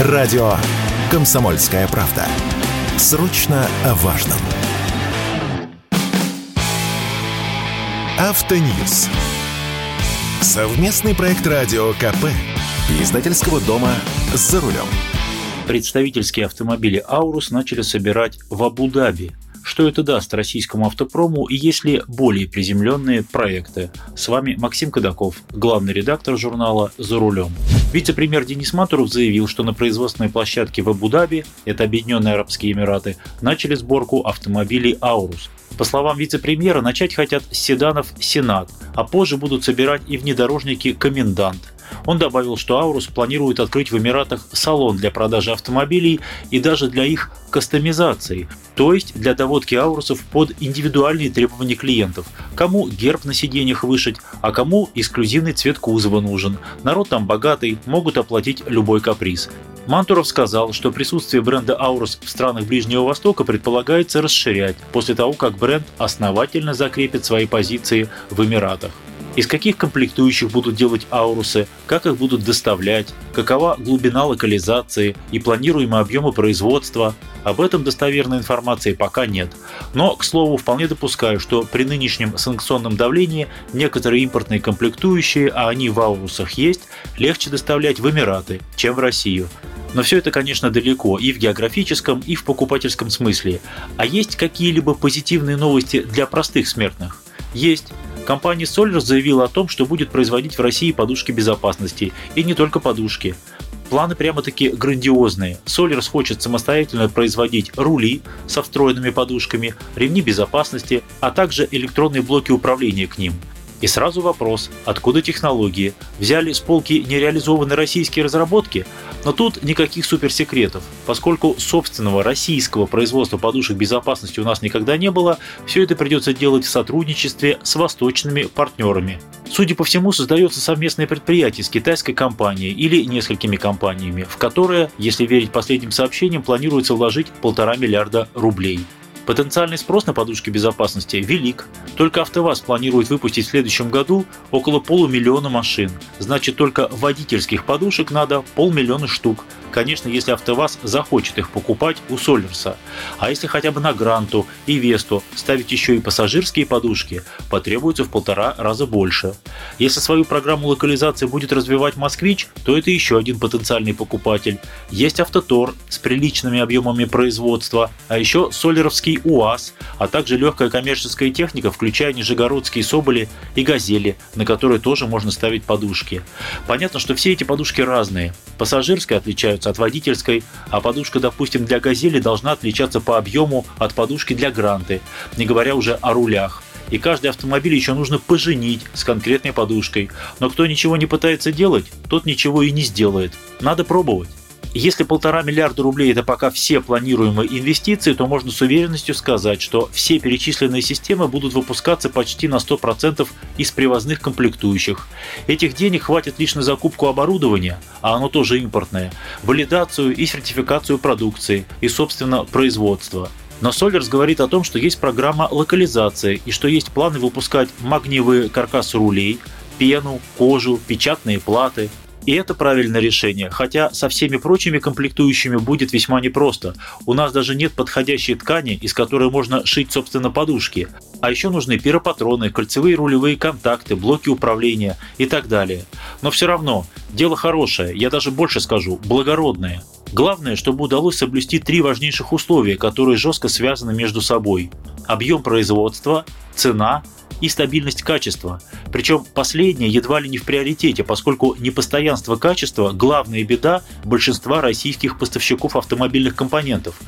Радио «Комсомольская правда». Срочно о важном. Автоньюз. Совместный проект радио КП. Издательского дома «За рулем». Представительские автомобили «Аурус» начали собирать в Абу-Даби – что это даст российскому автопрому и есть ли более приземленные проекты. С вами Максим Кадаков, главный редактор журнала «За рулем». Вице-премьер Денис Матуров заявил, что на производственной площадке в Абу-Даби, это Объединенные Арабские Эмираты, начали сборку автомобилей «Аурус». По словам вице-премьера, начать хотят с седанов «Сенат», а позже будут собирать и внедорожники «Комендант». Он добавил, что Аурус планирует открыть в Эмиратах салон для продажи автомобилей и даже для их кастомизации, то есть для доводки Аурусов под индивидуальные требования клиентов. Кому герб на сиденьях вышить, а кому эксклюзивный цвет кузова нужен. Народ там богатый, могут оплатить любой каприз. Мантуров сказал, что присутствие бренда Аурус в странах Ближнего Востока предполагается расширять после того, как бренд основательно закрепит свои позиции в Эмиратах из каких комплектующих будут делать аурусы, как их будут доставлять, какова глубина локализации и планируемые объемы производства. Об этом достоверной информации пока нет. Но, к слову, вполне допускаю, что при нынешнем санкционном давлении некоторые импортные комплектующие, а они в аурусах есть, легче доставлять в Эмираты, чем в Россию. Но все это, конечно, далеко и в географическом, и в покупательском смысле. А есть какие-либо позитивные новости для простых смертных? Есть. Компания Solar заявила о том, что будет производить в России подушки безопасности. И не только подушки. Планы прямо-таки грандиозные. Solers хочет самостоятельно производить рули со встроенными подушками, ремни безопасности, а также электронные блоки управления к ним – и сразу вопрос, откуда технологии? Взяли с полки нереализованные российские разработки? Но тут никаких суперсекретов. Поскольку собственного российского производства подушек безопасности у нас никогда не было, все это придется делать в сотрудничестве с восточными партнерами. Судя по всему, создается совместное предприятие с китайской компанией или несколькими компаниями, в которое, если верить последним сообщениям, планируется вложить полтора миллиарда рублей. Потенциальный спрос на подушки безопасности велик. Только АвтоВАЗ планирует выпустить в следующем году около полумиллиона машин. Значит, только водительских подушек надо полмиллиона штук. Конечно, если АвтоВАЗ захочет их покупать у Солерса. А если хотя бы на Гранту и Весту ставить еще и пассажирские подушки, потребуется в полтора раза больше. Если свою программу локализации будет развивать Москвич, то это еще один потенциальный покупатель. Есть Автотор с приличными объемами производства, а еще Солеровский УАЗ, а также легкая коммерческая техника, включая нижегородские Соболи и Газели, на которые тоже можно ставить подушки. Понятно, что все эти подушки разные. Пассажирская отличаются от водительской, а подушка, допустим, для Газели должна отличаться по объему от подушки для Гранты, не говоря уже о рулях и каждый автомобиль еще нужно поженить с конкретной подушкой. Но кто ничего не пытается делать, тот ничего и не сделает. Надо пробовать. Если полтора миллиарда рублей – это пока все планируемые инвестиции, то можно с уверенностью сказать, что все перечисленные системы будут выпускаться почти на 100% из привозных комплектующих. Этих денег хватит лишь на закупку оборудования, а оно тоже импортное, валидацию и сертификацию продукции и, собственно, производство. Но Solers говорит о том, что есть программа локализации и что есть планы выпускать магниевые каркасы рулей, пену, кожу, печатные платы, и это правильное решение, хотя со всеми прочими комплектующими будет весьма непросто. У нас даже нет подходящей ткани, из которой можно шить, собственно, подушки. А еще нужны пиропатроны, кольцевые рулевые контакты, блоки управления и так далее. Но все равно, дело хорошее, я даже больше скажу, благородное. Главное, чтобы удалось соблюсти три важнейших условия, которые жестко связаны между собой. Объем производства, цена и стабильность качества. Причем последнее едва ли не в приоритете, поскольку непостоянство качества – главная беда большинства российских поставщиков автомобильных компонентов.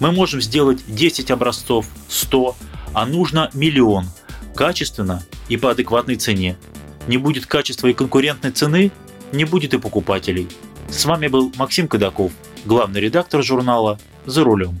Мы можем сделать 10 образцов, 100, а нужно миллион. Качественно и по адекватной цене. Не будет качества и конкурентной цены – не будет и покупателей. С вами был Максим Кадаков, главный редактор журнала «За рулем».